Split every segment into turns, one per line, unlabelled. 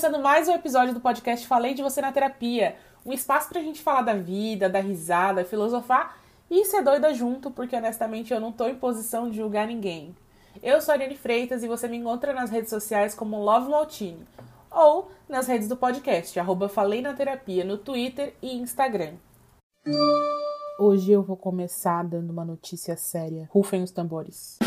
começando mais um episódio do podcast Falei de Você na Terapia. Um espaço pra gente falar da vida, dar risada, filosofar e ser doida junto, porque honestamente eu não tô em posição de julgar ninguém. Eu sou a Ariane Freitas e você me encontra nas redes sociais como Love Maltini ou nas redes do podcast, arroba Falei na Terapia, no Twitter e Instagram. Hoje eu vou começar dando uma notícia séria. Rufem os tambores.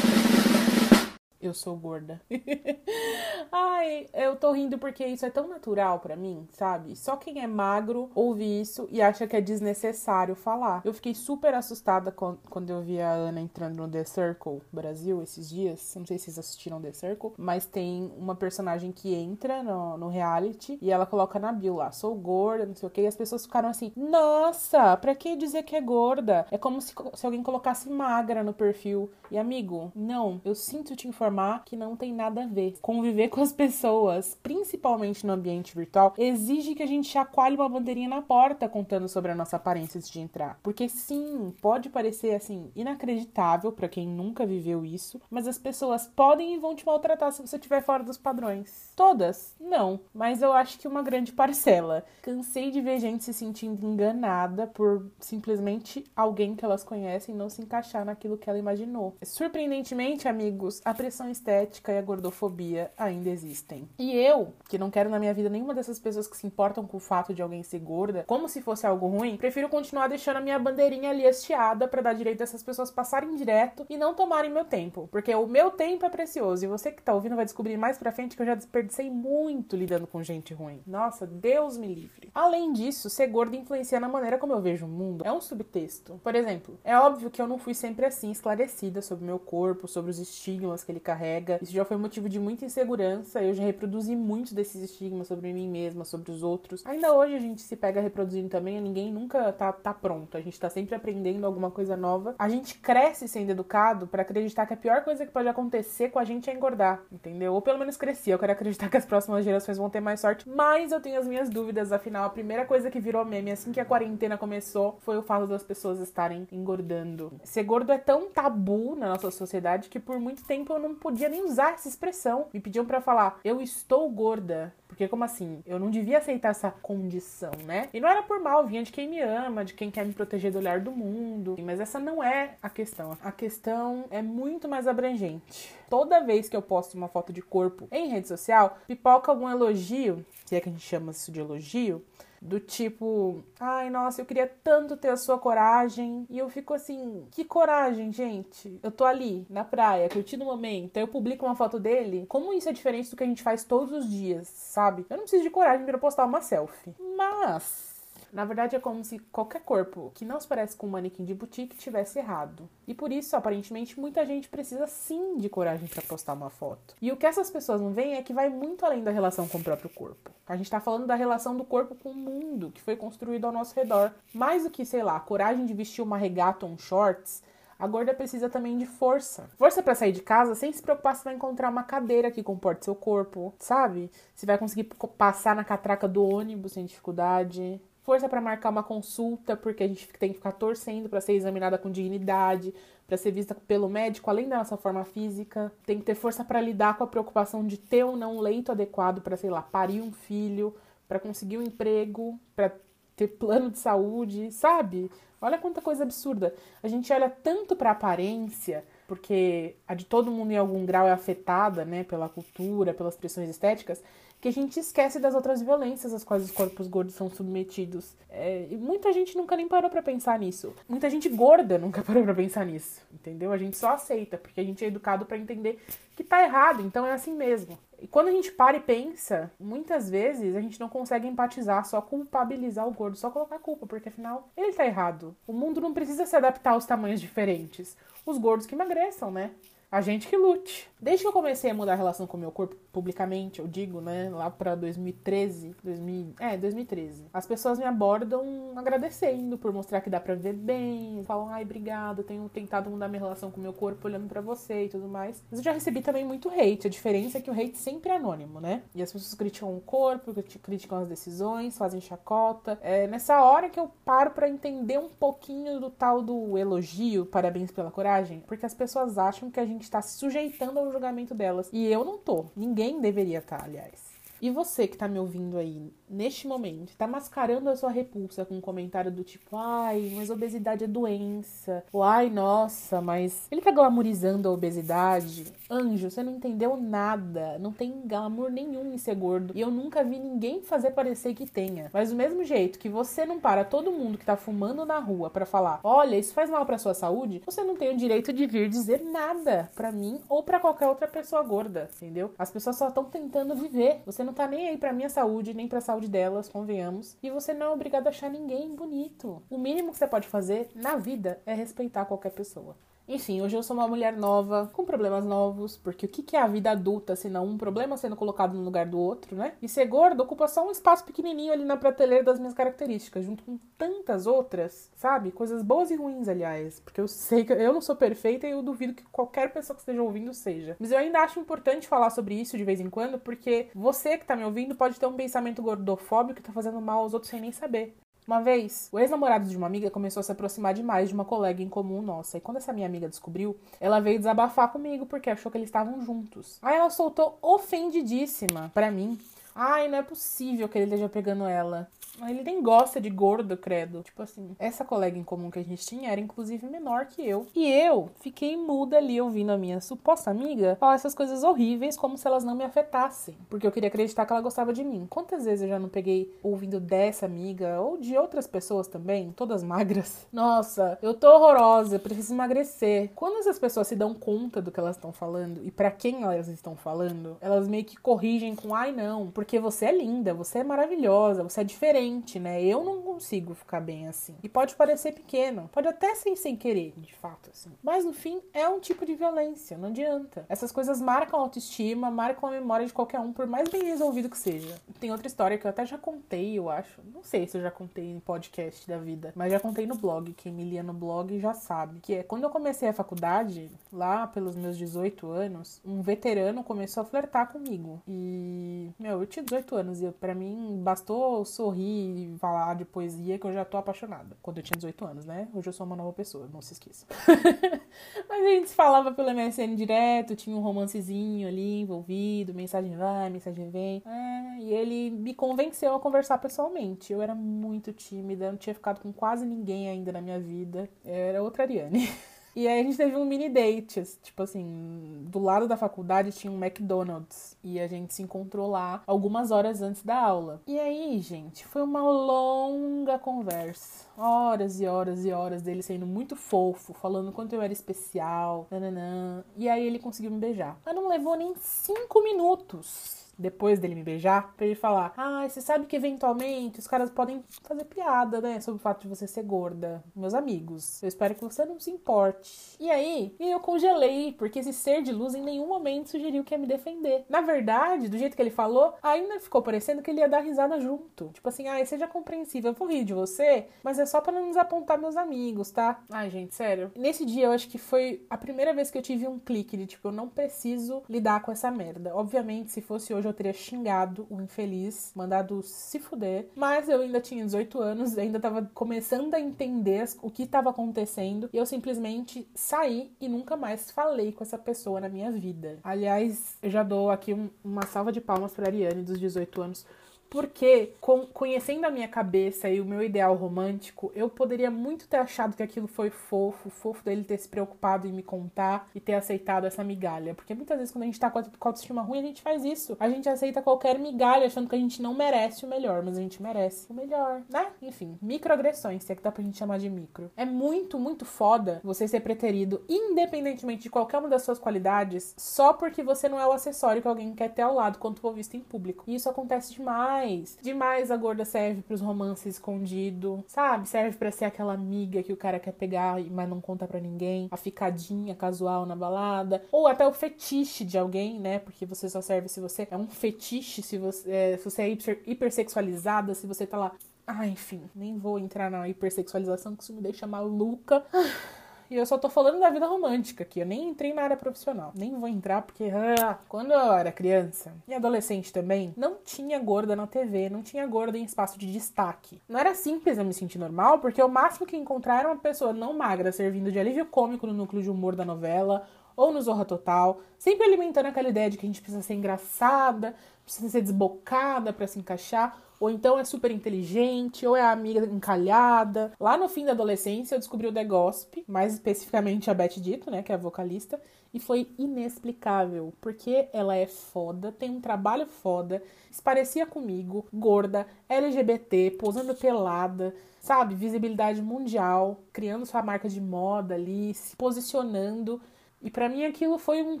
Eu sou gorda. Ai, eu tô rindo porque isso é tão natural para mim, sabe? Só quem é magro ouve isso e acha que é desnecessário falar. Eu fiquei super assustada quando eu vi a Ana entrando no The Circle Brasil esses dias. Não sei se vocês assistiram The Circle, mas tem uma personagem que entra no, no reality e ela coloca na bio lá, sou gorda, não sei o que, e as pessoas ficaram assim, nossa, pra que dizer que é gorda? É como se, se alguém colocasse magra no perfil. E amigo, não, eu sinto te informar que não tem nada a ver. Conviver com as pessoas, principalmente no ambiente virtual, exige que a gente chacoalhe uma bandeirinha na porta contando sobre a nossa aparência antes de entrar. Porque sim, pode parecer assim inacreditável para quem nunca viveu isso, mas as pessoas podem e vão te maltratar se você estiver fora dos padrões. Todas? Não, mas eu acho que uma grande parcela. Cansei de ver gente se sentindo enganada por simplesmente alguém que elas conhecem não se encaixar naquilo que ela imaginou. Surpreendentemente, amigos, a pressão estética e a gordofobia ainda existem. E eu, que não quero na minha vida nenhuma dessas pessoas que se importam com o fato de alguém ser gorda, como se fosse algo ruim, prefiro continuar deixando a minha bandeirinha ali hasteada para dar direito a essas pessoas passarem direto e não tomarem meu tempo, porque o meu tempo é precioso e você que tá ouvindo vai descobrir mais pra frente que eu já desperdicei muito lidando com gente ruim. Nossa, Deus me livre. Além disso, ser gorda influencia na maneira como eu vejo o mundo. É um subtexto. Por exemplo, é óbvio que eu não fui sempre assim esclarecida sobre meu corpo, sobre os estigmas que ele carrega carrega. Isso já foi motivo de muita insegurança. Eu já reproduzi muitos desses estigmas sobre mim mesma, sobre os outros. Ainda hoje a gente se pega reproduzindo também, ninguém nunca tá, tá pronto. A gente tá sempre aprendendo alguma coisa nova. A gente cresce sendo educado para acreditar que a pior coisa que pode acontecer com a gente é engordar, entendeu? Ou pelo menos cresci. Eu quero acreditar que as próximas gerações vão ter mais sorte, mas eu tenho as minhas dúvidas. Afinal, a primeira coisa que virou meme assim que a quarentena começou foi o fato das pessoas estarem engordando. Ser gordo é tão tabu na nossa sociedade que por muito tempo eu não podia nem usar essa expressão. Me pediam para falar, eu estou gorda. Porque, como assim? Eu não devia aceitar essa condição, né? E não era por mal, vinha de quem me ama, de quem quer me proteger do olhar do mundo. Mas essa não é a questão. A questão é muito mais abrangente. Toda vez que eu posto uma foto de corpo em rede social, pipoca algum elogio, se é que a gente chama isso de elogio, do tipo, ai, nossa, eu queria tanto ter a sua coragem. E eu fico assim, que coragem, gente? Eu tô ali, na praia, curtindo o momento. Eu publico uma foto dele. Como isso é diferente do que a gente faz todos os dias, sabe? Eu não preciso de coragem para postar uma selfie. Mas na verdade, é como se qualquer corpo que não se parece com um manequim de boutique tivesse errado. E por isso, aparentemente, muita gente precisa sim de coragem para postar uma foto. E o que essas pessoas não veem é que vai muito além da relação com o próprio corpo. A gente está falando da relação do corpo com o mundo que foi construído ao nosso redor. Mais do que, sei lá, a coragem de vestir uma regata ou um shorts, a gorda precisa também de força. Força para sair de casa sem se preocupar se vai encontrar uma cadeira que comporte seu corpo, sabe? Se vai conseguir passar na catraca do ônibus sem dificuldade força para marcar uma consulta, porque a gente tem que ficar torcendo para ser examinada com dignidade, para ser vista pelo médico, além da nossa forma física. Tem que ter força para lidar com a preocupação de ter ou não um leito adequado para, sei lá, parir um filho, para conseguir um emprego, para ter plano de saúde, sabe? Olha quanta coisa absurda. A gente olha tanto para aparência, porque a de todo mundo em algum grau é afetada, né, pela cultura, pelas pressões estéticas, que a gente esquece das outras violências às quais os corpos gordos são submetidos. É, e muita gente nunca nem parou para pensar nisso. Muita gente gorda nunca parou para pensar nisso, entendeu? A gente só aceita, porque a gente é educado para entender que tá errado, então é assim mesmo. E quando a gente para e pensa, muitas vezes a gente não consegue empatizar, só culpabilizar o gordo, só colocar culpa, porque afinal ele tá errado. O mundo não precisa se adaptar aos tamanhos diferentes. Os gordos que emagreçam, né? A gente que lute. Desde que eu comecei a mudar a relação com o meu corpo publicamente, eu digo, né, lá pra 2013, 2000, é, 2013, as pessoas me abordam agradecendo por mostrar que dá pra ver bem, falam, ai, obrigada, tenho tentado mudar minha relação com o meu corpo olhando para você e tudo mais. Mas eu já recebi também muito hate, a diferença é que o hate sempre é anônimo, né? E as pessoas criticam o corpo, criticam as decisões, fazem chacota. É nessa hora que eu paro para entender um pouquinho do tal do elogio, parabéns pela coragem, porque as pessoas acham que a gente tá se sujeitando ao julgamento delas. E eu não tô. Ninguém deveria estar, tá, aliás. E você que tá me ouvindo aí, neste momento, tá mascarando a sua repulsa com um comentário do tipo, ai, mas obesidade é doença. Ou ai, nossa, mas ele tá glamorizando a obesidade. Anjo, você não entendeu nada. Não tem glamour nenhum em ser gordo. E eu nunca vi ninguém fazer parecer que tenha. Mas do mesmo jeito que você não para todo mundo que tá fumando na rua para falar, olha, isso faz mal pra sua saúde, você não tem o direito de vir dizer nada para mim ou para qualquer outra pessoa gorda, entendeu? As pessoas só estão tentando viver. Você não tá nem aí pra minha saúde, nem pra delas, convenhamos. E você não é obrigado a achar ninguém bonito. O mínimo que você pode fazer na vida é respeitar qualquer pessoa. Enfim, hoje eu sou uma mulher nova, com problemas novos, porque o que é a vida adulta se não um problema sendo colocado no lugar do outro, né? E ser gordo ocupa só um espaço pequenininho ali na prateleira das minhas características, junto com tantas outras, sabe? Coisas boas e ruins, aliás, porque eu sei que eu não sou perfeita e eu duvido que qualquer pessoa que esteja ouvindo seja. Mas eu ainda acho importante falar sobre isso de vez em quando, porque você que tá me ouvindo pode ter um pensamento gordofóbico que tá fazendo mal aos outros sem nem saber. Uma vez, o ex-namorado de uma amiga começou a se aproximar demais de uma colega em comum nossa. E quando essa minha amiga descobriu, ela veio desabafar comigo porque achou que eles estavam juntos. Aí ela soltou ofendidíssima para mim. Ai, não é possível que ele esteja pegando ela. Ele nem gosta de gordo, credo. Tipo assim, essa colega em comum que a gente tinha era inclusive menor que eu. E eu fiquei muda ali ouvindo a minha suposta amiga falar essas coisas horríveis como se elas não me afetassem. Porque eu queria acreditar que ela gostava de mim. Quantas vezes eu já não peguei ouvindo dessa amiga ou de outras pessoas também, todas magras? Nossa, eu tô horrorosa, preciso emagrecer. Quando essas pessoas se dão conta do que elas estão falando e para quem elas estão falando, elas meio que corrigem com ai não, porque você é linda, você é maravilhosa, você é diferente diferente, né? Eu não consigo ficar bem assim. E pode parecer pequeno, pode até ser sem querer, de fato, assim. Mas no fim é um tipo de violência, não adianta. Essas coisas marcam a autoestima, marcam a memória de qualquer um, por mais bem resolvido que seja. Tem outra história que eu até já contei, eu acho. Não sei se eu já contei em podcast da vida, mas já contei no blog. Quem me lia no blog já sabe. Que é quando eu comecei a faculdade, lá pelos meus 18 anos, um veterano começou a flertar comigo. E, meu, eu tinha 18 anos e para mim bastou sorrir e falar de poesia que eu já tô apaixonada. Quando eu tinha 18 anos, né? Hoje eu sou uma nova pessoa, não se esqueça. Mas a gente falava pelo MSN direto, tinha um romancezinho ali envolvido, mensagem vai, mensagem vem. É, e ele me convenceu a conversar pessoalmente. Eu era muito tímida, não tinha ficado com quase ninguém ainda na minha vida. Eu era outra Ariane. E aí a gente teve um mini date, tipo assim, do lado da faculdade tinha um McDonald's e a gente se encontrou lá algumas horas antes da aula. E aí, gente, foi uma longa conversa. Horas e horas e horas dele sendo muito fofo, falando quanto eu era especial, nananã. E aí ele conseguiu me beijar. Mas não levou nem cinco minutos depois dele me beijar, pra ele falar: Ah, você sabe que eventualmente os caras podem fazer piada, né? Sobre o fato de você ser gorda. Meus amigos, eu espero que você não se importe. E aí, eu congelei, porque esse ser de luz em nenhum momento sugeriu que ia me defender. Na verdade, do jeito que ele falou, ainda ficou parecendo que ele ia dar risada junto. Tipo assim, ai, seja compreensível, eu vou rir de você, mas é só para não desapontar meus amigos, tá? Ai, gente, sério. Nesse dia eu acho que foi a primeira vez que eu tive um clique de tipo, eu não preciso lidar com essa merda. Obviamente, se fosse hoje hoje eu teria xingado o infeliz, mandado se fuder. Mas eu ainda tinha 18 anos, ainda tava começando a entender o que estava acontecendo. E eu simplesmente saí e nunca mais falei com essa pessoa na minha vida. Aliás, eu já dou aqui um, uma salva de palmas para Ariane dos 18 anos porque, com, conhecendo a minha cabeça e o meu ideal romântico, eu poderia muito ter achado que aquilo foi fofo, fofo dele ter se preocupado em me contar e ter aceitado essa migalha. Porque muitas vezes, quando a gente tá com a autoestima ruim, a gente faz isso. A gente aceita qualquer migalha achando que a gente não merece o melhor, mas a gente merece o melhor, né? Enfim, microagressões, se é que dá pra gente chamar de micro. É muito, muito foda você ser preterido, independentemente de qualquer uma das suas qualidades, só porque você não é o acessório que alguém quer ter ao lado quando for visto em público. E isso acontece demais demais. Demais a gorda serve pros romances escondidos, sabe? Serve para ser aquela amiga que o cara quer pegar, mas não conta para ninguém. A ficadinha casual na balada. Ou até o fetiche de alguém, né? Porque você só serve se você é um fetiche, se você é, se você é hiper, hipersexualizada, se você tá lá. Ah, enfim, nem vou entrar na hipersexualização, que isso me deixa maluca. Ah. E eu só tô falando da vida romântica aqui. Eu nem entrei na área profissional. Nem vou entrar porque ah, quando eu era criança e adolescente também, não tinha gorda na TV, não tinha gorda em espaço de destaque. Não era simples eu me sentir normal, porque o máximo que encontrar era uma pessoa não magra servindo de alívio cômico no núcleo de humor da novela ou no Zorra Total, sempre alimentando aquela ideia de que a gente precisa ser engraçada, precisa ser desbocada para se encaixar, ou então é super inteligente, ou é a amiga encalhada. Lá no fim da adolescência eu descobri o The Gossip, mais especificamente a Beth Dito, né, que é a vocalista, e foi inexplicável, porque ela é foda, tem um trabalho foda, se parecia comigo, gorda, LGBT, posando pelada, sabe, visibilidade mundial, criando sua marca de moda ali, se posicionando. E para mim aquilo foi um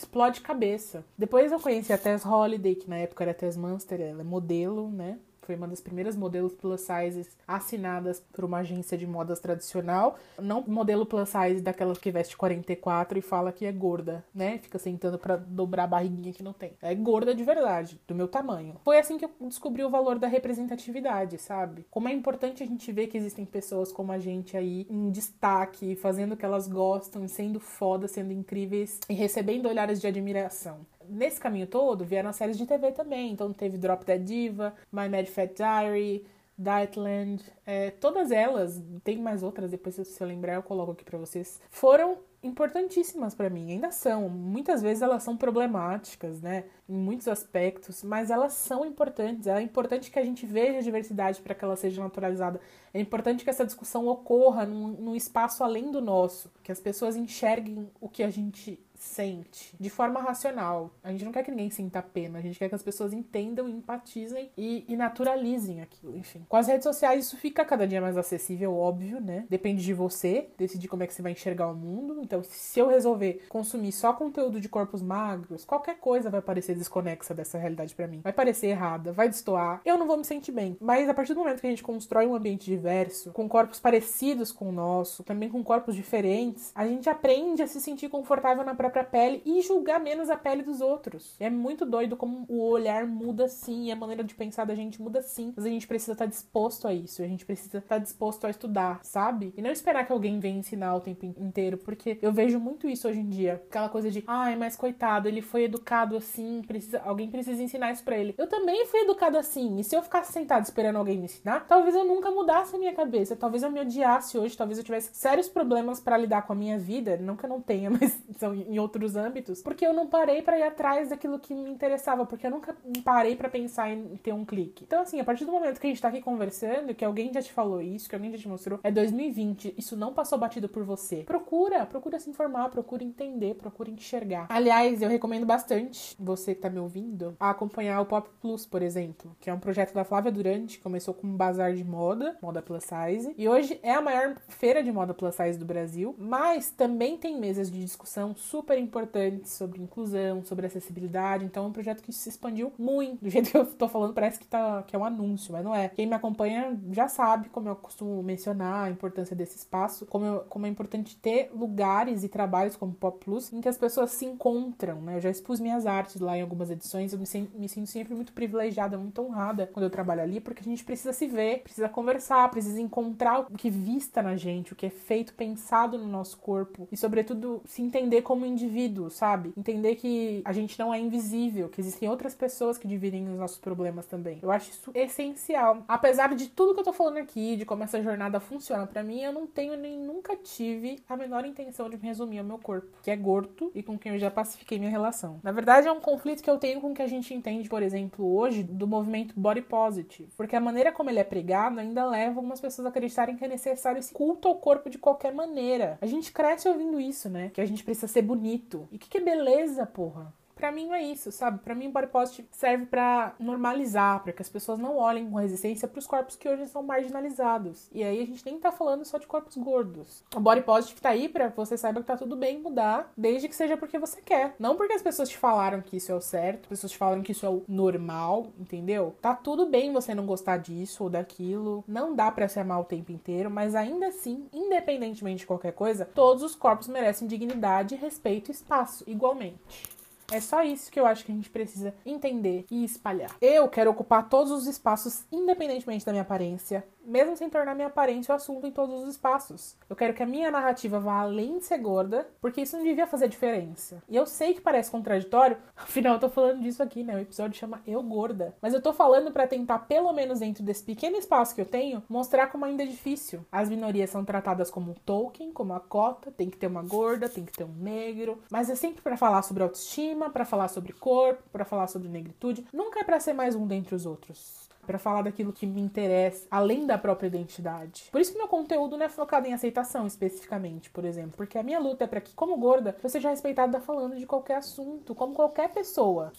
explode cabeça. Depois eu conheci a Tess Holiday, que na época era Tess Munster, ela é modelo, né? Foi uma das primeiras modelos plus size assinadas por uma agência de modas tradicional. Não modelo plus size daquela que veste 44 e fala que é gorda, né? Fica sentando para dobrar a barriguinha que não tem. É gorda de verdade, do meu tamanho. Foi assim que eu descobri o valor da representatividade, sabe? Como é importante a gente ver que existem pessoas como a gente aí em destaque, fazendo o que elas gostam, sendo foda, sendo incríveis e recebendo olhares de admiração nesse caminho todo vieram as séries de TV também. Então teve Drop Dead Diva, My Mad Fat Diary, Dietland, é, todas elas, tem mais outras, depois se eu lembrar eu coloco aqui para vocês, foram importantíssimas para mim, ainda são. Muitas vezes elas são problemáticas, né, em muitos aspectos, mas elas são importantes. É importante que a gente veja a diversidade para que ela seja naturalizada. É importante que essa discussão ocorra num, num espaço além do nosso, que as pessoas enxerguem o que a gente sente de forma racional. A gente não quer que ninguém sinta pena, a gente quer que as pessoas entendam, empatizem e, e, naturalizem aquilo, enfim. Com as redes sociais isso fica cada dia mais acessível, óbvio, né? Depende de você decidir como é que você vai enxergar o mundo. Então, se eu resolver consumir só conteúdo de corpos magros, qualquer coisa vai parecer desconexa dessa realidade para mim. Vai parecer errada, vai destoar. Eu não vou me sentir bem. Mas a partir do momento que a gente constrói um ambiente diverso, com corpos parecidos com o nosso, também com corpos diferentes, a gente aprende a se sentir confortável na própria própria pele e julgar menos a pele dos outros. É muito doido como o olhar muda sim, a maneira de pensar da gente muda sim. Mas a gente precisa estar tá disposto a isso, a gente precisa estar tá disposto a estudar, sabe? E não esperar que alguém venha ensinar o tempo inteiro, porque eu vejo muito isso hoje em dia. Aquela coisa de, ai, mas coitado, ele foi educado assim, precisa, alguém precisa ensinar isso pra ele. Eu também fui educado assim, e se eu ficasse sentado esperando alguém me ensinar, talvez eu nunca mudasse a minha cabeça, talvez eu me odiasse hoje, talvez eu tivesse sérios problemas para lidar com a minha vida, não que eu não tenha, mas são em outros âmbitos, porque eu não parei para ir atrás daquilo que me interessava, porque eu nunca parei para pensar em ter um clique. Então, assim, a partir do momento que a gente tá aqui conversando, que alguém já te falou isso, que alguém já te mostrou, é 2020, isso não passou batido por você. Procura, procura se informar, procura entender, procura enxergar. Aliás, eu recomendo bastante, você que tá me ouvindo, a acompanhar o Pop Plus, por exemplo, que é um projeto da Flávia Durante, começou com um bazar de moda, moda plus size, e hoje é a maior feira de moda plus size do Brasil, mas também tem mesas de discussão super importantes importantes sobre inclusão, sobre acessibilidade. Então é um projeto que se expandiu muito. Do jeito que eu tô falando, parece que, tá, que é um anúncio, mas não é. Quem me acompanha já sabe, como eu costumo mencionar, a importância desse espaço, como, eu, como é importante ter lugares e trabalhos como Pop Plus em que as pessoas se encontram, né? Eu já expus minhas artes lá em algumas edições, eu me, me sinto sempre muito privilegiada, muito honrada quando eu trabalho ali, porque a gente precisa se ver, precisa conversar, precisa encontrar o que vista na gente, o que é feito, pensado no nosso corpo e, sobretudo, se entender como indivíduo sabe? Entender que a gente não é invisível, que existem outras pessoas que dividem os nossos problemas também. Eu acho isso essencial. Apesar de tudo que eu tô falando aqui, de como essa jornada funciona para mim, eu não tenho nem nunca tive a menor intenção de me resumir ao meu corpo, que é gordo e com quem eu já pacifiquei minha relação. Na verdade, é um conflito que eu tenho com o que a gente entende, por exemplo, hoje, do movimento body positive, porque a maneira como ele é pregado ainda leva algumas pessoas a acreditarem que é necessário esse culto ao corpo de qualquer maneira. A gente cresce ouvindo isso, né? Que a gente precisa ser bonito, e o que, que é beleza, porra? Pra mim não é isso, sabe? Pra mim o body positive serve para normalizar, para que as pessoas não olhem com resistência para os corpos que hoje são marginalizados. E aí a gente nem tá falando só de corpos gordos. O body positive tá aí para você saiba que tá tudo bem mudar, desde que seja porque você quer. Não porque as pessoas te falaram que isso é o certo, as pessoas te falaram que isso é o normal, entendeu? Tá tudo bem você não gostar disso ou daquilo. Não dá para se amar o tempo inteiro, mas ainda assim, independentemente de qualquer coisa, todos os corpos merecem dignidade, respeito e espaço igualmente. É só isso que eu acho que a gente precisa entender e espalhar. Eu quero ocupar todos os espaços, independentemente da minha aparência, mesmo sem tornar minha aparência o assunto em todos os espaços. Eu quero que a minha narrativa vá além de ser gorda, porque isso não devia fazer diferença. E eu sei que parece contraditório, afinal eu tô falando disso aqui, né? O episódio chama Eu Gorda. Mas eu tô falando para tentar, pelo menos dentro desse pequeno espaço que eu tenho, mostrar como ainda é difícil. As minorias são tratadas como um token, como a cota, tem que ter uma gorda, tem que ter um negro, mas é sempre para falar sobre autoestima, para falar sobre corpo, para falar sobre negritude. Nunca é para ser mais um dentre os outros para falar daquilo que me interessa, além da própria identidade. Por isso que meu conteúdo não é focado em aceitação especificamente, por exemplo, porque a minha luta é para que, como gorda, eu seja respeitada falando de qualquer assunto, como qualquer pessoa.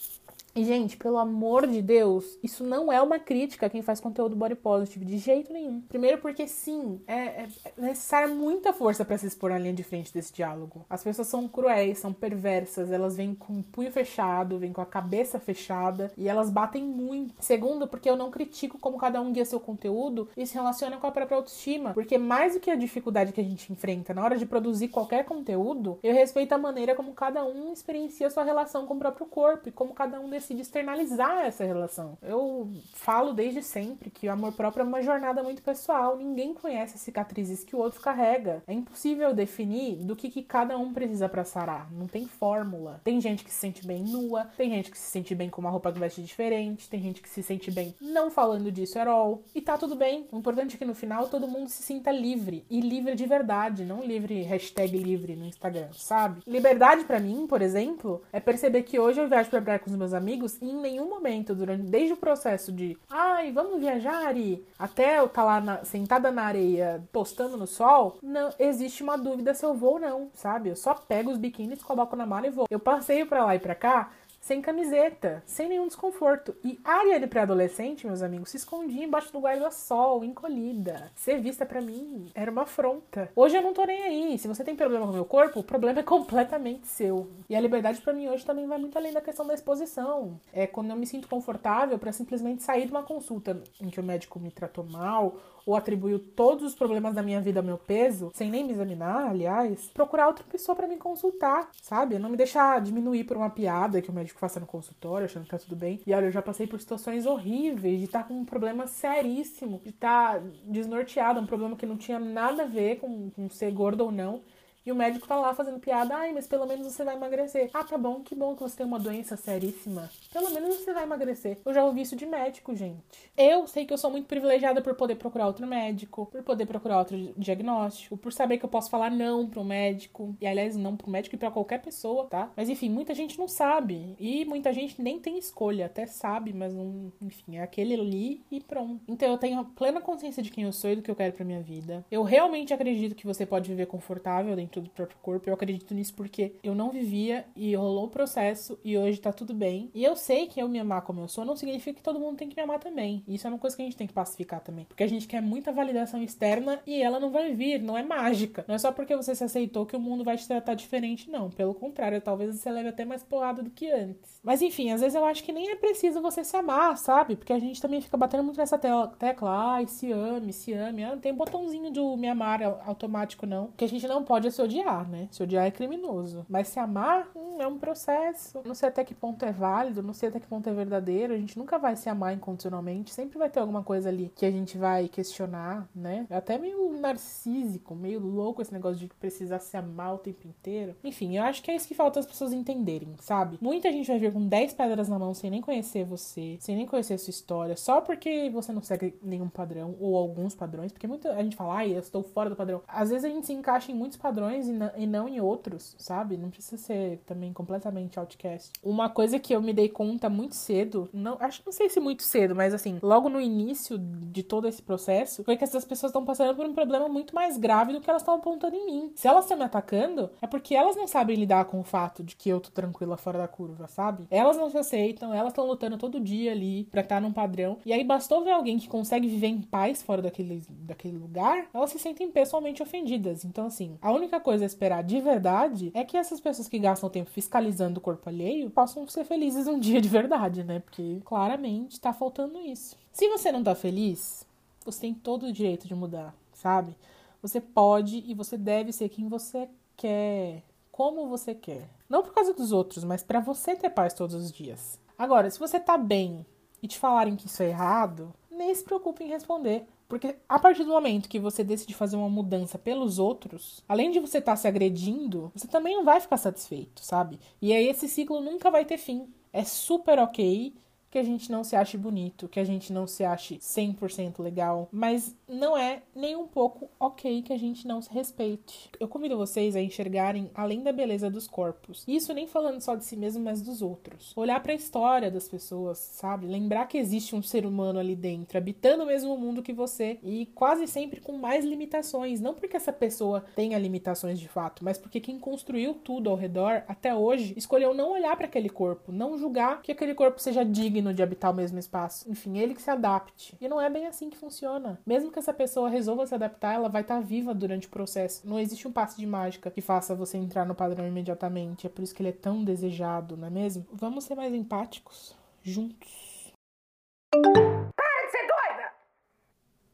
E, gente, pelo amor de Deus, isso não é uma crítica a quem faz conteúdo body positive, de jeito nenhum. Primeiro, porque sim, é, é, é necessária muita força para se expor na linha de frente desse diálogo. As pessoas são cruéis, são perversas, elas vêm com o punho fechado, vêm com a cabeça fechada e elas batem muito. Segundo, porque eu não critico como cada um guia seu conteúdo e se relaciona com a própria autoestima. Porque mais do que a dificuldade que a gente enfrenta na hora de produzir qualquer conteúdo, eu respeito a maneira como cada um experiencia sua relação com o próprio corpo e como cada um decide externalizar essa relação. Eu falo desde sempre que o amor próprio é uma jornada muito pessoal. Ninguém conhece as cicatrizes que o outro carrega. É impossível definir do que, que cada um precisa para sarar. Não tem fórmula. Tem gente que se sente bem nua, tem gente que se sente bem com uma roupa que veste diferente, tem gente que se sente bem não falando disso at all. E tá tudo bem. O importante é que no final todo mundo se sinta livre. E livre de verdade, não livre hashtag livre no Instagram, sabe? Liberdade para mim, por exemplo, é perceber que hoje eu viajo pra praia com os meus amigos e em nenhum momento, durante desde o processo de ai, vamos viajar e até eu estar tá lá na, sentada na areia postando no sol, não existe uma dúvida se eu vou ou não, sabe? Eu só pego os biquínis, coloco na mala e vou. Eu passeio para lá e para cá sem camiseta, sem nenhum desconforto. E a Ariane pré-adolescente, meus amigos, se escondia embaixo do guarda-sol, encolhida. Ser vista para mim era uma afronta. Hoje eu não tô nem aí. Se você tem problema com o meu corpo, o problema é completamente seu. E a liberdade para mim hoje também vai muito além da questão da exposição. É quando eu me sinto confortável para simplesmente sair de uma consulta em que o médico me tratou mal ou atribuiu todos os problemas da minha vida ao meu peso, sem nem me examinar, aliás, procurar outra pessoa para me consultar, sabe? Não me deixar diminuir por uma piada que o médico faça no consultório, achando que tá tudo bem. E olha, eu já passei por situações horríveis, de estar tá com um problema seríssimo, de estar tá desnorteado, um problema que não tinha nada a ver com, com ser gordo ou não. E o médico tá lá fazendo piada, ai, mas pelo menos você vai emagrecer. Ah, tá bom, que bom que você tem uma doença seríssima. Pelo menos você vai emagrecer. Eu já ouvi isso de médico, gente. Eu sei que eu sou muito privilegiada por poder procurar outro médico, por poder procurar outro diagnóstico, por saber que eu posso falar não pro médico. E aliás, não pro médico e pra qualquer pessoa, tá? Mas enfim, muita gente não sabe. E muita gente nem tem escolha, até sabe, mas não. Enfim, é aquele ali e pronto. Então eu tenho plena consciência de quem eu sou e do que eu quero pra minha vida. Eu realmente acredito que você pode viver confortável dentro dentro do próprio corpo. Eu acredito nisso porque eu não vivia e rolou o processo e hoje tá tudo bem. E eu sei que eu me amar como eu sou não significa que todo mundo tem que me amar também. Isso é uma coisa que a gente tem que pacificar também. Porque a gente quer muita validação externa e ela não vai vir, não é mágica. Não é só porque você se aceitou que o mundo vai te tratar diferente, não. Pelo contrário, talvez você leve até mais porrada do que antes. Mas enfim, às vezes eu acho que nem é preciso você se amar, sabe? Porque a gente também fica batendo muito nessa tecla, ai, se ame, se ame. Ah, não tem botãozinho do me amar automático, não. Que a gente não pode se odiar, né? Se odiar é criminoso. Mas se amar hum, é um processo. Não sei até que ponto é válido, não sei até que ponto é verdadeiro. A gente nunca vai se amar incondicionalmente. Sempre vai ter alguma coisa ali que a gente vai questionar, né? É até meio narcísico, meio louco esse negócio de precisar se amar o tempo inteiro. Enfim, eu acho que é isso que falta as pessoas entenderem, sabe? Muita gente vai vir com 10 pedras na mão sem nem conhecer você, sem nem conhecer a sua história, só porque você não segue nenhum padrão ou alguns padrões. Porque muita a gente fala, ai, eu estou fora do padrão. Às vezes a gente se encaixa em muitos padrões e e não em outros, sabe? Não precisa ser também completamente outcast. Uma coisa que eu me dei conta muito cedo, não, acho não sei se muito cedo, mas assim, logo no início de todo esse processo, foi que essas pessoas estão passando por um problema muito mais grave do que elas estão apontando em mim. Se elas estão me atacando, é porque elas não sabem lidar com o fato de que eu tô tranquila fora da curva, sabe? Elas não se aceitam, elas estão lutando todo dia ali pra estar num padrão. E aí bastou ver alguém que consegue viver em paz fora daquele, daquele lugar, elas se sentem pessoalmente ofendidas. Então, assim, a única coisa esperar de verdade é que essas pessoas que gastam tempo fiscalizando o corpo alheio possam ser felizes um dia de verdade, né? Porque claramente tá faltando isso. Se você não tá feliz, você tem todo o direito de mudar, sabe? Você pode e você deve ser quem você quer, como você quer. Não por causa dos outros, mas para você ter paz todos os dias. Agora, se você tá bem e te falarem que isso é errado, nem se preocupe em responder Porque a partir do momento que você decide fazer uma mudança pelos outros, além de você estar tá se agredindo, você também não vai ficar satisfeito, sabe? E aí esse ciclo nunca vai ter fim. É super ok que a gente não se ache bonito, que a gente não se ache 100% legal, mas não é nem um pouco ok que a gente não se respeite. Eu convido vocês a enxergarem além da beleza dos corpos. Isso nem falando só de si mesmo, mas dos outros. Olhar para a história das pessoas, sabe? Lembrar que existe um ser humano ali dentro, habitando o mesmo mundo que você e quase sempre com mais limitações, não porque essa pessoa tenha limitações de fato, mas porque quem construiu tudo ao redor até hoje escolheu não olhar para aquele corpo, não julgar que aquele corpo seja digno digno de habitar o mesmo espaço. Enfim, ele que se adapte. E não é bem assim que funciona. Mesmo que essa pessoa resolva se adaptar, ela vai estar tá viva durante o processo. Não existe um passe de mágica que faça você entrar no padrão imediatamente. É por isso que ele é tão desejado, não é mesmo? Vamos ser mais empáticos juntos.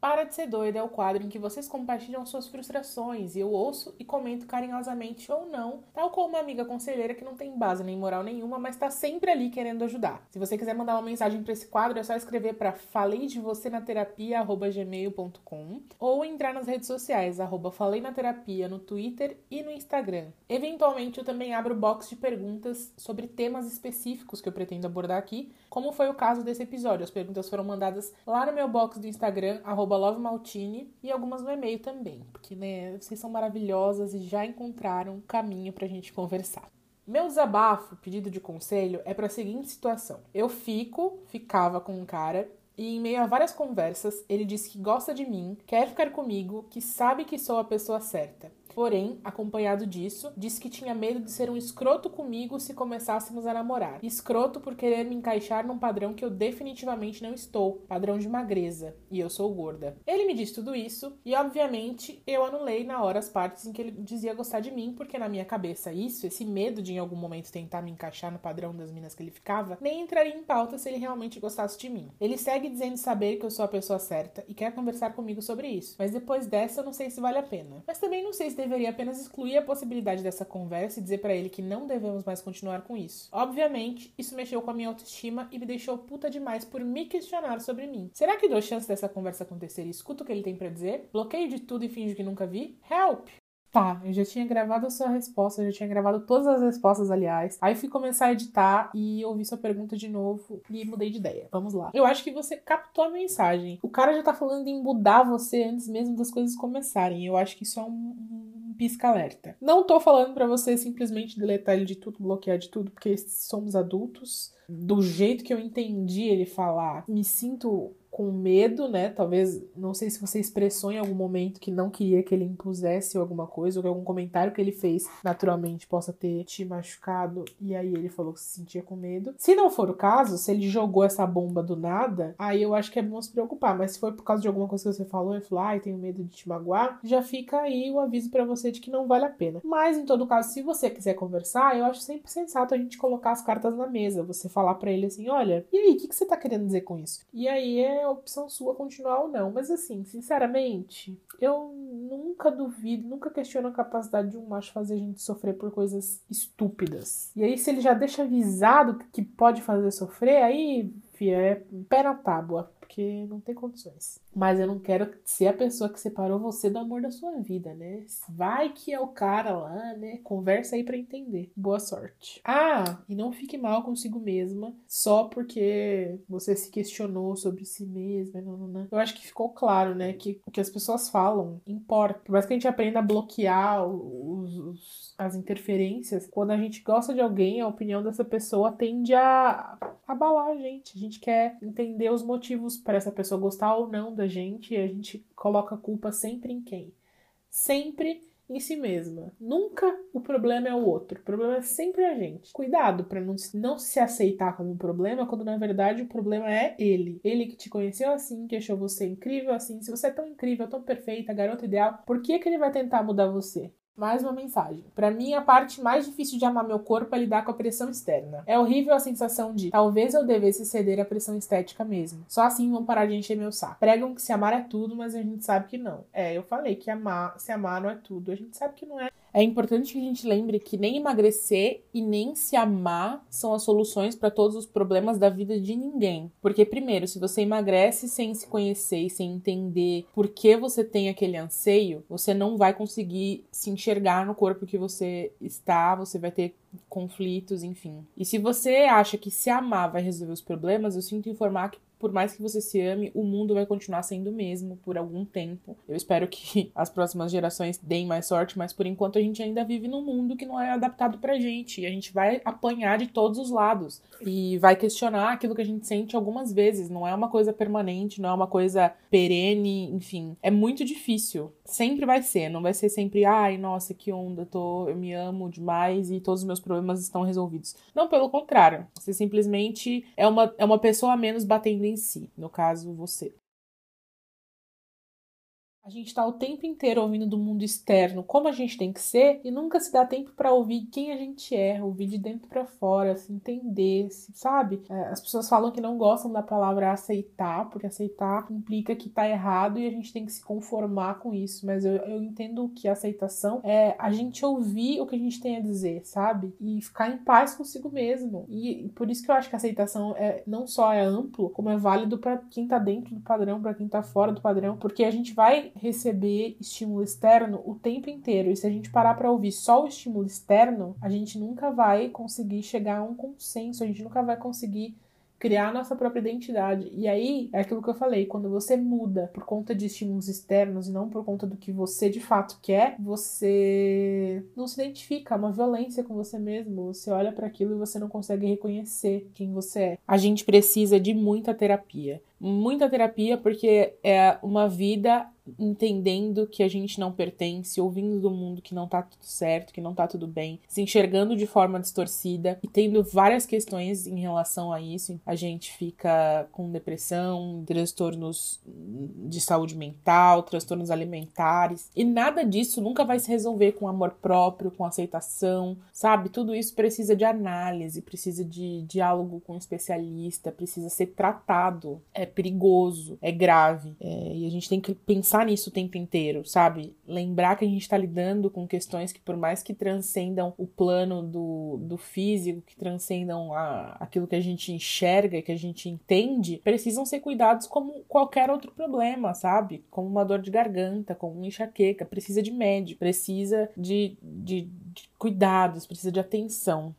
Para de ser doida é o quadro em que vocês compartilham suas frustrações e eu ouço e comento carinhosamente ou não, tal como uma amiga conselheira que não tem base nem moral nenhuma, mas está sempre ali querendo ajudar. Se você quiser mandar uma mensagem para esse quadro, é só escrever para falei de você na terapia@gmail.com ou entrar nas redes sociais arroba falei na terapia no Twitter e no Instagram. Eventualmente eu também abro box de perguntas sobre temas específicos que eu pretendo abordar aqui, como foi o caso desse episódio. As perguntas foram mandadas lá no meu box do Instagram arroba Love Maltini e algumas no e-mail também, porque né, vocês são maravilhosas e já encontraram um caminho pra gente conversar. Meu desabafo, pedido de conselho, é para a seguinte situação. Eu fico, ficava com um cara e em meio a várias conversas, ele disse que gosta de mim, quer ficar comigo, que sabe que sou a pessoa certa. Porém, acompanhado disso, disse que tinha medo de ser um escroto comigo se começássemos a namorar. Escroto por querer me encaixar num padrão que eu definitivamente não estou, padrão de magreza, e eu sou gorda. Ele me disse tudo isso e, obviamente, eu anulei na hora as partes em que ele dizia gostar de mim, porque na minha cabeça isso, esse medo de em algum momento tentar me encaixar no padrão das minas que ele ficava, nem entraria em pauta se ele realmente gostasse de mim. Ele segue dizendo saber que eu sou a pessoa certa e quer conversar comigo sobre isso, mas depois dessa eu não sei se vale a pena. Mas também não sei se deveria apenas excluir a possibilidade dessa conversa e dizer para ele que não devemos mais continuar com isso. Obviamente, isso mexeu com a minha autoestima e me deixou puta demais por me questionar sobre mim. Será que dou chance dessa conversa acontecer e escuto o que ele tem para dizer? Bloqueio de tudo e finjo que nunca vi? Help! Tá, eu já tinha gravado a sua resposta, eu já tinha gravado todas as respostas, aliás. Aí fui começar a editar e ouvi sua pergunta de novo e mudei de ideia. Vamos lá. Eu acho que você captou a mensagem. O cara já tá falando em mudar você antes mesmo das coisas começarem. Eu acho que isso é um, um pisca-alerta. Não tô falando para você simplesmente deletar ele de tudo, bloquear de tudo, porque somos adultos. Do jeito que eu entendi ele falar, me sinto com medo, né? Talvez, não sei se você expressou em algum momento que não queria que ele impusesse alguma coisa, ou que algum comentário que ele fez naturalmente possa ter te machucado, e aí ele falou que se sentia com medo. Se não for o caso, se ele jogou essa bomba do nada, aí eu acho que é bom se preocupar. Mas se for por causa de alguma coisa que você falou e falou, ai, tenho medo de te magoar, já fica aí o aviso para você de que não vale a pena. Mas em todo caso, se você quiser conversar, eu acho sempre sensato a gente colocar as cartas na mesa. Você falar para ele assim: olha, e aí, o que, que você tá querendo dizer com isso? E aí é opção sua continuar ou não. Mas assim, sinceramente, eu nunca duvido, nunca questiono a capacidade de um macho fazer a gente sofrer por coisas estúpidas. E aí, se ele já deixa avisado que pode fazer sofrer, aí, fia, é pé na tábua porque não tem condições. Mas eu não quero ser a pessoa que separou você do amor da sua vida, né? Vai que é o cara lá, né? Conversa aí para entender. Boa sorte. Ah, e não fique mal consigo mesma só porque você se questionou sobre si mesma. Não, não, não. Eu acho que ficou claro, né? Que o que as pessoas falam importa. Por mais que a gente aprenda a bloquear os, os as interferências, quando a gente gosta de alguém, a opinião dessa pessoa tende a abalar a gente. A gente quer entender os motivos para essa pessoa gostar ou não da gente e a gente coloca a culpa sempre em quem? Sempre em si mesma. Nunca o problema é o outro. O problema é sempre a gente. Cuidado para não, não se aceitar como um problema quando na verdade o problema é ele. Ele que te conheceu assim, que achou você incrível assim. Se você é tão incrível, tão perfeita, garota ideal, por que, que ele vai tentar mudar você? Mais uma mensagem. Para mim, a parte mais difícil de amar meu corpo é lidar com a pressão externa. É horrível a sensação de talvez eu devesse ceder à pressão estética mesmo. Só assim vão parar de encher meu saco. Pregam que se amar é tudo, mas a gente sabe que não. É, eu falei que amar, se amar não é tudo. A gente sabe que não é. É importante que a gente lembre que nem emagrecer e nem se amar são as soluções para todos os problemas da vida de ninguém. Porque, primeiro, se você emagrece sem se conhecer e sem entender por que você tem aquele anseio, você não vai conseguir se enxergar no corpo que você está, você vai ter conflitos, enfim. E se você acha que se amar vai resolver os problemas, eu sinto informar que por mais que você se ame, o mundo vai continuar sendo o mesmo por algum tempo. Eu espero que as próximas gerações deem mais sorte, mas por enquanto a gente ainda vive num mundo que não é adaptado pra gente. E a gente vai apanhar de todos os lados. E vai questionar aquilo que a gente sente algumas vezes. Não é uma coisa permanente, não é uma coisa perene, enfim. É muito difícil. Sempre vai ser. Não vai ser sempre, ai, nossa, que onda, tô, eu me amo demais e todos os meus problemas estão resolvidos. Não, pelo contrário. Você simplesmente é uma, é uma pessoa menos batendo em si, no caso, você. A gente está o tempo inteiro ouvindo do mundo externo como a gente tem que ser e nunca se dá tempo para ouvir quem a gente é, ouvir de dentro para fora, se entender, se, sabe? É, as pessoas falam que não gostam da palavra aceitar, porque aceitar implica que tá errado e a gente tem que se conformar com isso, mas eu, eu entendo que aceitação é a gente ouvir o que a gente tem a dizer, sabe? E ficar em paz consigo mesmo. E, e por isso que eu acho que aceitação é não só é amplo, como é válido para quem tá dentro do padrão, para quem tá fora do padrão, porque a gente vai receber estímulo externo o tempo inteiro. E se a gente parar para ouvir só o estímulo externo, a gente nunca vai conseguir chegar a um consenso, a gente nunca vai conseguir criar nossa própria identidade. E aí é aquilo que eu falei, quando você muda por conta de estímulos externos e não por conta do que você de fato quer, você não se identifica, é uma violência com você mesmo. Você olha para aquilo e você não consegue reconhecer quem você é. A gente precisa de muita terapia. Muita terapia porque é uma vida entendendo que a gente não pertence, ouvindo do mundo que não tá tudo certo, que não tá tudo bem, se enxergando de forma distorcida e tendo várias questões em relação a isso. A gente fica com depressão, transtornos de saúde mental, transtornos alimentares, e nada disso nunca vai se resolver com amor próprio, com aceitação, sabe? Tudo isso precisa de análise, precisa de diálogo com um especialista, precisa ser tratado. É perigoso, é grave, é, e a gente tem que pensar pensar nisso o tempo inteiro, sabe? Lembrar que a gente está lidando com questões que, por mais que transcendam o plano do, do físico, que transcendam a, aquilo que a gente enxerga, que a gente entende, precisam ser cuidados como qualquer outro problema, sabe? Como uma dor de garganta, como uma enxaqueca. Precisa de médico, precisa de, de, de cuidados, precisa de atenção.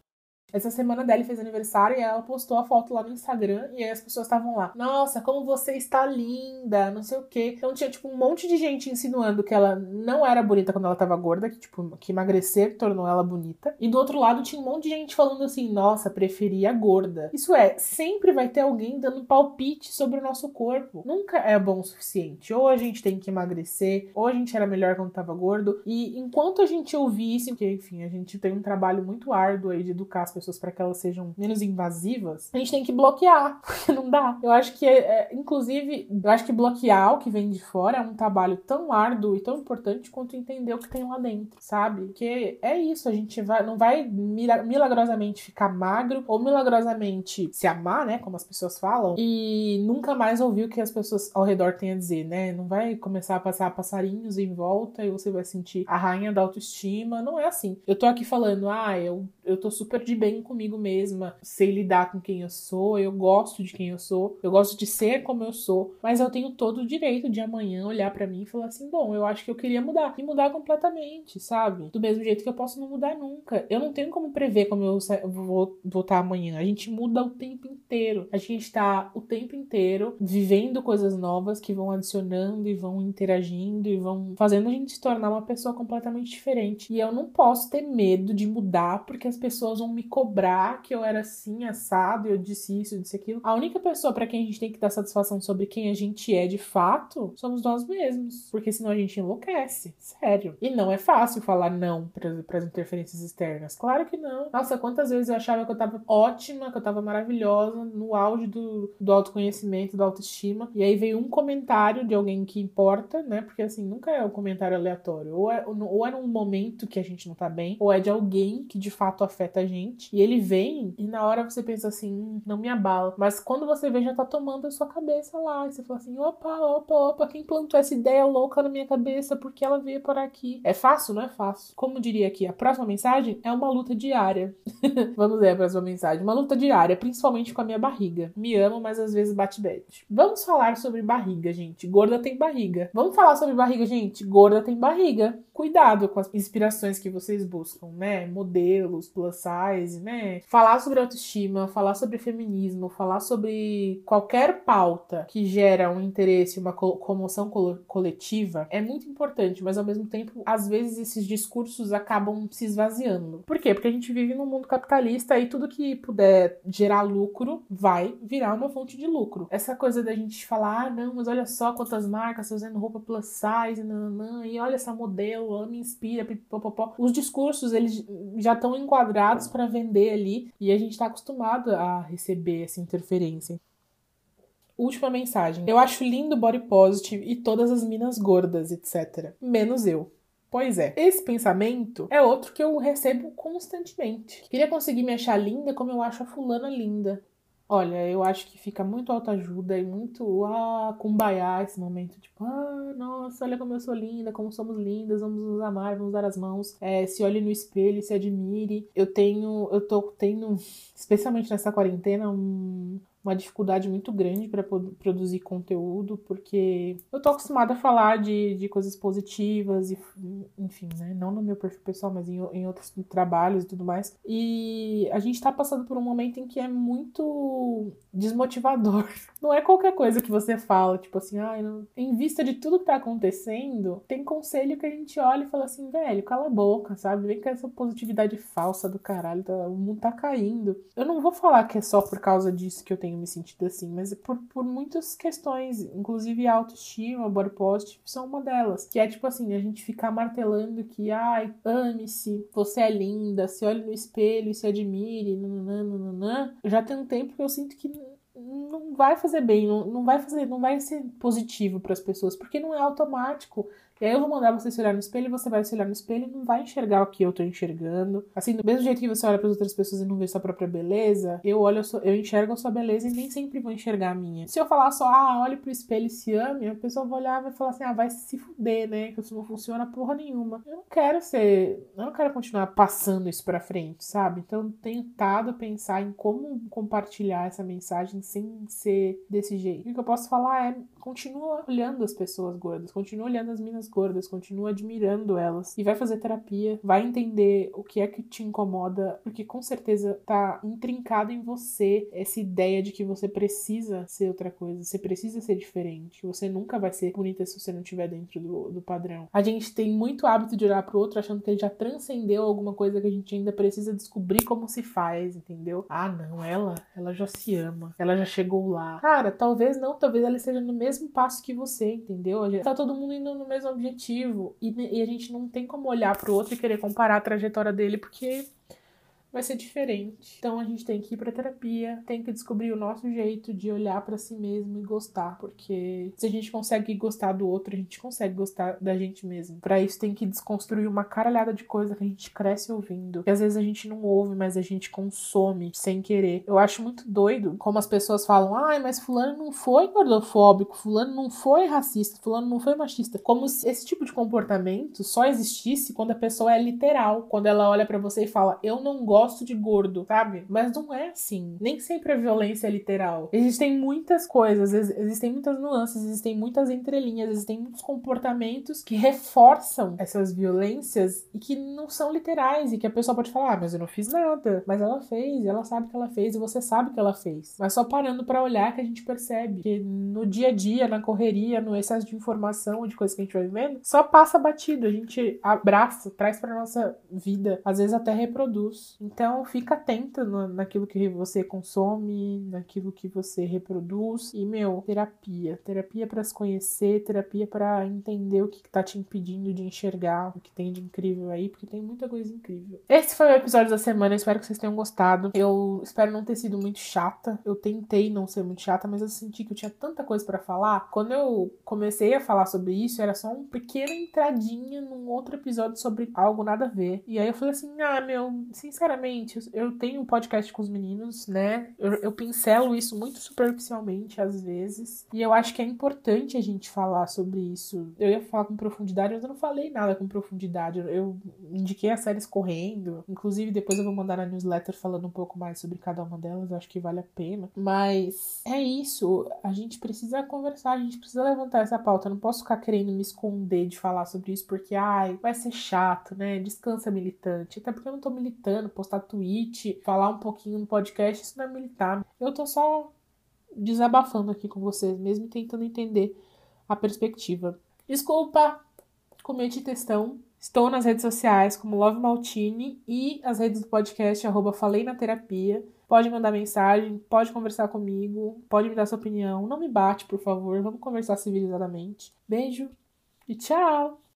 Essa semana dela fez aniversário e ela postou a foto lá no Instagram e aí as pessoas estavam lá. Nossa, como você está linda, não sei o quê. Então tinha, tipo, um monte de gente insinuando que ela não era bonita quando ela tava gorda, que, tipo, que emagrecer tornou ela bonita. E do outro lado tinha um monte de gente falando assim, nossa, preferia gorda. Isso é, sempre vai ter alguém dando palpite sobre o nosso corpo. Nunca é bom o suficiente. Ou a gente tem que emagrecer, ou a gente era melhor quando tava gordo. E enquanto a gente ouvir isso, porque, enfim, a gente tem um trabalho muito árduo aí de educar as pessoas para que elas sejam menos invasivas, a gente tem que bloquear, porque não dá. Eu acho que, é, é, inclusive, eu acho que bloquear o que vem de fora é um trabalho tão árduo e tão importante quanto entender o que tem lá dentro, sabe? Porque é isso, a gente vai, não vai milagrosamente ficar magro ou milagrosamente se amar, né? Como as pessoas falam, e nunca mais ouvir o que as pessoas ao redor têm a dizer, né? Não vai começar a passar passarinhos em volta e você vai sentir a rainha da autoestima. Não é assim. Eu tô aqui falando, ah, eu, eu tô super de bem comigo mesma, sei lidar com quem eu sou, eu gosto de quem eu sou, eu gosto de ser como eu sou, mas eu tenho todo o direito de amanhã olhar para mim e falar assim: bom, eu acho que eu queria mudar, e mudar completamente, sabe? Do mesmo jeito que eu posso não mudar nunca. Eu não tenho como prever como eu vou voltar amanhã. A gente muda o tempo inteiro. A gente tá o tempo inteiro vivendo coisas novas que vão adicionando e vão interagindo e vão fazendo a gente se tornar uma pessoa completamente diferente. E eu não posso ter medo de mudar porque as pessoas vão me cobrar que eu era assim, assado, eu disse isso, eu disse aquilo. A única pessoa para quem a gente tem que dar satisfação sobre quem a gente é de fato somos nós mesmos. Porque senão a gente enlouquece. Sério. E não é fácil falar não para as interferências externas. Claro que não. Nossa, quantas vezes eu achava que eu tava ótima, que eu tava maravilhosa, no auge do, do autoconhecimento, da autoestima. E aí veio um comentário de alguém que importa, né? Porque assim, nunca é um comentário aleatório. Ou é, ou é num momento que a gente não tá bem, ou é de alguém que de fato afeta a gente. E ele vem e na hora você pensa assim, hum, não me abala. Mas quando você vê, já tá tomando a sua cabeça lá. E você fala assim, opa, opa, opa, quem plantou essa ideia louca na minha cabeça? Porque ela veio por aqui. É fácil? Não é fácil. Como diria aqui, a próxima mensagem é uma luta diária. Vamos ver a próxima mensagem. Uma luta diária, principalmente com a minha barriga. Me amo, mas às vezes bate bad. Vamos falar sobre barriga, gente. Gorda tem barriga. Vamos falar sobre barriga, gente. Gorda tem barriga. Cuidado com as inspirações que vocês buscam, né? Modelos, plus size, né? Falar sobre autoestima, falar sobre feminismo, falar sobre qualquer pauta que gera um interesse, uma comoção coletiva é muito importante, mas ao mesmo tempo, às vezes esses discursos acabam se esvaziando. Por quê? Porque a gente vive num mundo capitalista e tudo que puder gerar lucro vai virar uma fonte de lucro. Essa coisa da gente falar, ah, não, mas olha só quantas marcas fazendo roupa plus size, nananã, e olha essa modelo, ela me inspira, pipopopó. Os discursos, eles já estão enquadrados para vender ali e a gente está acostumado a receber essa interferência. Última mensagem. Eu acho lindo body positive e todas as minas gordas, etc. Menos eu. Pois é, esse pensamento é outro que eu recebo constantemente. Queria conseguir me achar linda como eu acho a fulana linda. Olha, eu acho que fica muito autoajuda e muito ah, cumbaiá esse momento. Tipo, ah, nossa, olha como eu sou linda, como somos lindas, vamos nos amar, vamos dar as mãos. É, se olhe no espelho, se admire. Eu tenho, eu tô tendo, especialmente nessa quarentena, um, uma dificuldade muito grande para produzir conteúdo, porque eu tô acostumada a falar de, de coisas positivas, e, enfim, né? Não no meu perfil pessoal, mas em, em outros trabalhos e tudo mais. E a gente tá passando por um momento em que é muito desmotivador. Não é qualquer coisa que você fala, tipo assim, ah, não... em vista de tudo que tá acontecendo, tem conselho que a gente olha e fala assim, velho, cala a boca, sabe? Vem com essa positividade falsa do caralho, tá... o mundo tá caindo. Eu não vou falar que é só por causa disso que eu tenho me sentido assim, mas por, por muitas questões, inclusive autoestima, body positive, são uma delas. Que é tipo assim, a gente ficar martelando que, ai, ame-se, você é linda, se olhe no espelho e se admire, nananã, Já tem um tempo que eu sinto que não vai fazer bem, não, não vai fazer, não vai ser positivo para as pessoas, porque não é automático. E aí eu vou mandar você se olhar no espelho você vai se olhar no espelho e não vai enxergar o que eu tô enxergando. Assim, do mesmo jeito que você olha para outras pessoas e não vê sua própria beleza, eu olho, eu enxergo a sua beleza e nem sempre vou enxergar a minha. Se eu falar só, ah, olhe pro espelho e se ame, a pessoa vai olhar e vai falar assim, ah, vai se fuder, né? Que isso não funciona porra nenhuma. Eu não quero ser, eu não quero continuar passando isso pra frente, sabe? Então, tenho tentado pensar em como compartilhar essa mensagem sem ser desse jeito. O que eu posso falar é, continua olhando as pessoas gordas, continua olhando as minas gordas, continua admirando elas e vai fazer terapia, vai entender o que é que te incomoda, porque com certeza tá intrincado em você essa ideia de que você precisa ser outra coisa, você precisa ser diferente, você nunca vai ser bonita se você não estiver dentro do, do padrão. A gente tem muito hábito de olhar pro outro achando que ele já transcendeu alguma coisa que a gente ainda precisa descobrir como se faz, entendeu? Ah, não, ela, ela já se ama, ela já chegou lá. Cara, talvez não, talvez ela esteja no mesmo passo que você, entendeu? Tá todo mundo indo no mesmo objetivo. E, e a gente não tem como olhar pro outro e querer comparar a trajetória dele, porque vai ser diferente. Então a gente tem que ir para terapia, tem que descobrir o nosso jeito de olhar para si mesmo e gostar, porque se a gente consegue gostar do outro, a gente consegue gostar da gente mesmo. Para isso tem que desconstruir uma caralhada de coisa que a gente cresce ouvindo, que às vezes a gente não ouve, mas a gente consome sem querer. Eu acho muito doido como as pessoas falam: "Ai, mas fulano não foi gordofóbico, fulano não foi racista, fulano não foi machista". Como se esse tipo de comportamento só existisse quando a pessoa é literal, quando ela olha para você e fala: "Eu não gosto gosto de gordo, sabe? Mas não é assim. Nem sempre a violência é literal. Existem muitas coisas, existem muitas nuances, existem muitas entrelinhas, existem muitos comportamentos que reforçam essas violências e que não são literais e que a pessoa pode falar, ah, mas eu não fiz nada, mas ela fez, ela sabe que ela fez e você sabe que ela fez. Mas só parando para olhar que a gente percebe que no dia a dia, na correria, no excesso de informação, de coisas que a gente vai vivendo, só passa batido, a gente abraça, traz para nossa vida, às vezes até reproduz. Então, fica atento no, naquilo que você consome, naquilo que você reproduz. E, meu, terapia. Terapia para se conhecer, terapia para entender o que, tá te impedindo de enxergar o que tem de incrível aí, porque tem muita coisa incrível. Esse foi o episódio da semana, espero que vocês tenham gostado. Eu espero não ter sido muito chata. Eu tentei não ser muito chata, mas eu senti que eu tinha tanta coisa para falar. Quando eu comecei a falar sobre isso, era só uma pequena entradinha num outro episódio sobre algo nada a ver. E aí eu falei assim: ah, meu, sinceramente sinceramente, eu tenho um podcast com os meninos, né? Eu, eu pincelo isso muito superficialmente às vezes. E eu acho que é importante a gente falar sobre isso. Eu ia falar com profundidade, mas eu não falei nada com profundidade. Eu indiquei as séries correndo. Inclusive, depois eu vou mandar na newsletter falando um pouco mais sobre cada uma delas. Eu acho que vale a pena. Mas é isso. A gente precisa conversar, a gente precisa levantar essa pauta. Eu não posso ficar querendo me esconder de falar sobre isso, porque, ai, vai ser chato, né? Descansa militante. Até porque eu não tô militando, postar tweet, falar um pouquinho no podcast, isso não é militar. Eu tô só desabafando aqui com vocês, mesmo tentando entender a perspectiva. Desculpa, cometi textão. Estou nas redes sociais como Love Maltini e as redes do podcast, arroba Falei na Terapia. Pode mandar mensagem, pode conversar comigo, pode me dar sua opinião. Não me bate, por favor. Vamos conversar civilizadamente. Beijo e tchau!